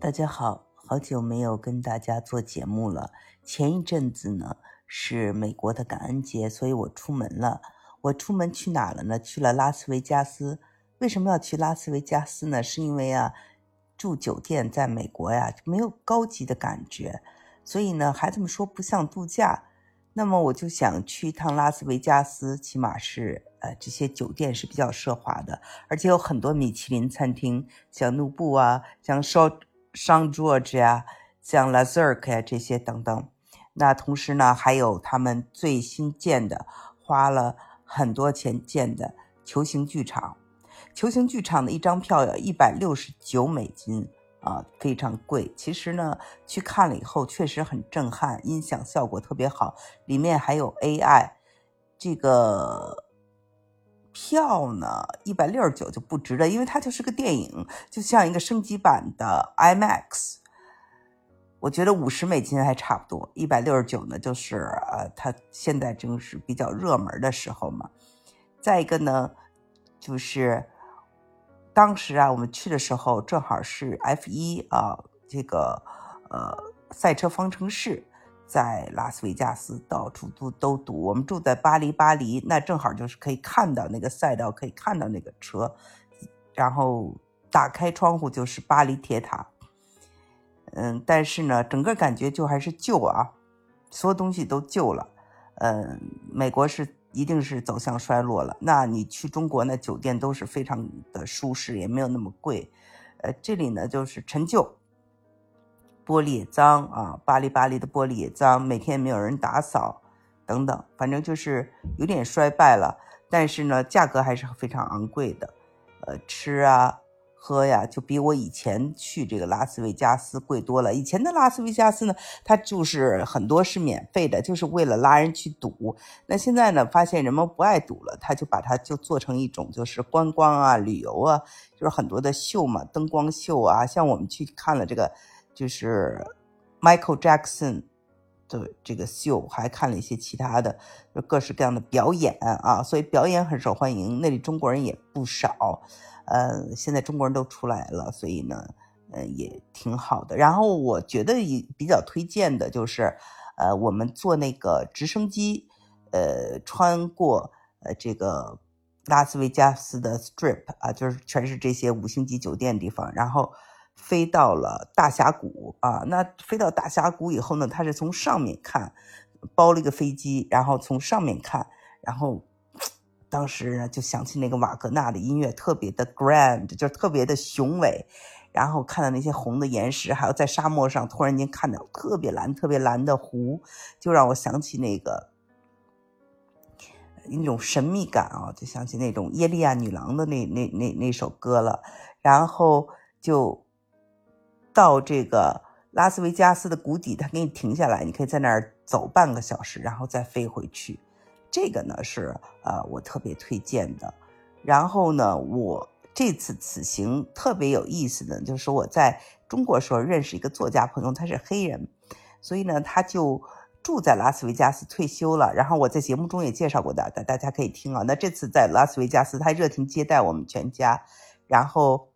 大家好，好久没有跟大家做节目了。前一阵子呢是美国的感恩节，所以我出门了。我出门去哪了呢？去了拉斯维加斯。为什么要去拉斯维加斯呢？是因为啊，住酒店在美国呀没有高级的感觉，所以呢，孩子们说不像度假。那么我就想去一趟拉斯维加斯，起码是呃这些酒店是比较奢华的，而且有很多米其林餐厅，像努布啊，像 Short。上 George 呀，像 Lazurk 呀这些等等，那同时呢，还有他们最新建的，花了很多钱建的球形剧场。球形剧场的一张票要一百六十九美金啊，非常贵。其实呢，去看了以后确实很震撼，音响效果特别好，里面还有 AI 这个。票呢，一百六十九就不值了，因为它就是个电影，就像一个升级版的 IMAX。我觉得五十美金还差不多，一百六十九呢，就是呃，它现在正是比较热门的时候嘛。再一个呢，就是当时啊，我们去的时候正好是 F 一啊，这个呃赛车方程式。在拉斯维加斯到处都都堵，我们住在巴黎，巴黎那正好就是可以看到那个赛道，可以看到那个车，然后打开窗户就是巴黎铁塔。嗯，但是呢，整个感觉就还是旧啊，所有东西都旧了。嗯，美国是一定是走向衰落了。那你去中国呢，酒店都是非常的舒适，也没有那么贵。呃，这里呢就是陈旧。玻璃也脏啊，巴黎巴黎的玻璃也脏，每天没有人打扫，等等，反正就是有点衰败了。但是呢，价格还是非常昂贵的，呃，吃啊喝呀，就比我以前去这个拉斯维加斯贵多了。以前的拉斯维加斯呢，它就是很多是免费的，就是为了拉人去赌。那现在呢，发现人们不爱赌了，他就把它就做成一种就是观光啊、旅游啊，就是很多的秀嘛，灯光秀啊，像我们去看了这个。就是 Michael Jackson 的这个秀，还看了一些其他的，各式各样的表演啊，所以表演很受欢迎。那里中国人也不少，呃，现在中国人都出来了，所以呢，呃，也挺好的。然后我觉得也比较推荐的就是，呃，我们坐那个直升机，呃，穿过呃这个拉斯维加斯的 Strip 啊，就是全是这些五星级酒店地方，然后。飞到了大峡谷啊！那飞到大峡谷以后呢？他是从上面看，包了一个飞机，然后从上面看，然后当时呢就想起那个瓦格纳的音乐，特别的 grand，就特别的雄伟。然后看到那些红的岩石，还有在沙漠上突然间看到特别蓝、特别蓝的湖，就让我想起那个那种神秘感啊，就想起那种耶利亚女郎的那那那那首歌了。然后就。到这个拉斯维加斯的谷底，他给你停下来，你可以在那儿走半个小时，然后再飞回去。这个呢是呃我特别推荐的。然后呢，我这次此行特别有意思的，就是我在中国时候认识一个作家朋友，他是黑人，所以呢他就住在拉斯维加斯退休了。然后我在节目中也介绍过的，大大家可以听啊。那这次在拉斯维加斯，他热情接待我们全家，然后。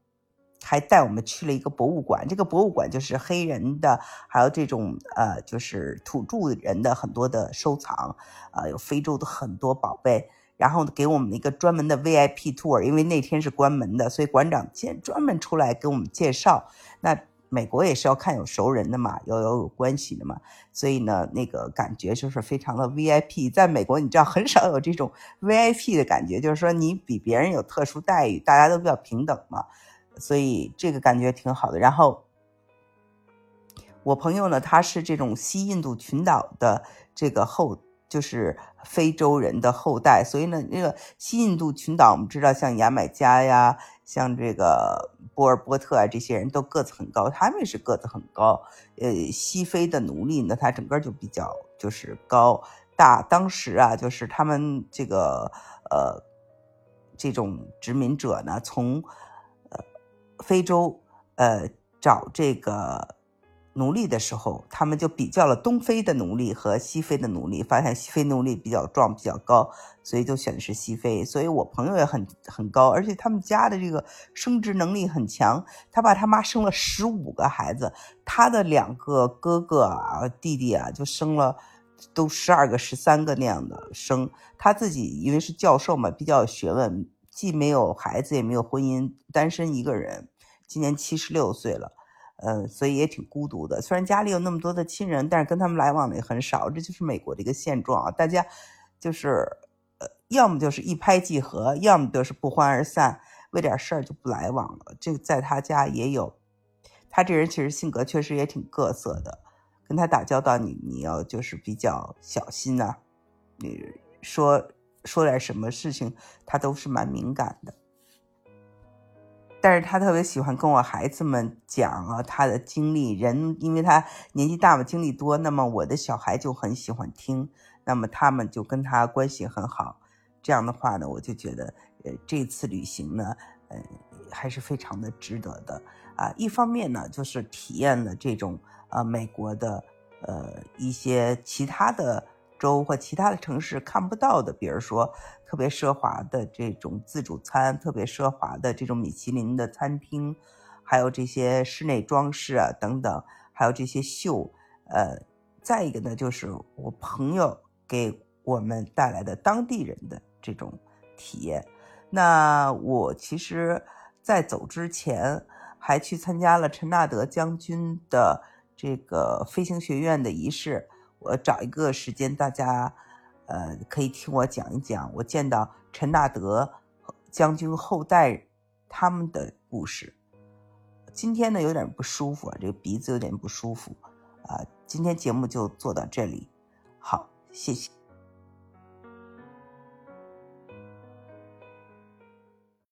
还带我们去了一个博物馆，这个博物馆就是黑人的，还有这种呃，就是土著人的很多的收藏，啊，有非洲的很多宝贝，然后给我们一个专门的 VIP tour，因为那天是关门的，所以馆长先专门出来给我们介绍。那美国也是要看有熟人的嘛，要有有关系的嘛，所以呢，那个感觉就是非常的 VIP。在美国，你知道很少有这种 VIP 的感觉，就是说你比别人有特殊待遇，大家都比较平等嘛。所以这个感觉挺好的。然后我朋友呢，他是这种西印度群岛的这个后，就是非洲人的后代。所以呢，那个西印度群岛，我们知道像牙买加呀，像这个波尔波特啊，这些人都个子很高，他们也是个子很高。呃，西非的奴隶呢，他整个就比较就是高大。当时啊，就是他们这个呃这种殖民者呢，从非洲，呃，找这个奴隶的时候，他们就比较了东非的奴隶和西非的奴隶，发现西非奴隶比较壮、比较高，所以就选的是西非。所以我朋友也很很高，而且他们家的这个生殖能力很强。他爸他妈生了十五个孩子，他的两个哥哥啊、弟弟啊，就生了都十二个、十三个那样的生。他自己因为是教授嘛，比较有学问，既没有孩子，也没有婚姻，单身一个人，今年七十六岁了。呃，所以也挺孤独的。虽然家里有那么多的亲人，但是跟他们来往的也很少。这就是美国的一个现状啊。大家就是呃，要么就是一拍即合，要么就是不欢而散，为点事儿就不来往了。这个在他家也有。他这人其实性格确实也挺各色的，跟他打交道，你你要就是比较小心呐。你说说点什么事情，他都是蛮敏感的。但是他特别喜欢跟我孩子们讲啊，他的经历。人因为他年纪大嘛，经历多，那么我的小孩就很喜欢听，那么他们就跟他关系很好。这样的话呢，我就觉得，呃，这次旅行呢，呃，还是非常的值得的啊。一方面呢，就是体验了这种呃美国的呃一些其他的。州或其他的城市看不到的，比如说特别奢华的这种自助餐，特别奢华的这种米其林的餐厅，还有这些室内装饰啊等等，还有这些秀，呃，再一个呢，就是我朋友给我们带来的当地人的这种体验。那我其实，在走之前还去参加了陈纳德将军的这个飞行学院的仪式。我找一个时间，大家，呃，可以听我讲一讲我见到陈纳德将军后代他们的故事。今天呢有点不舒服啊，这个鼻子有点不舒服，啊，今天节目就做到这里，好，谢谢。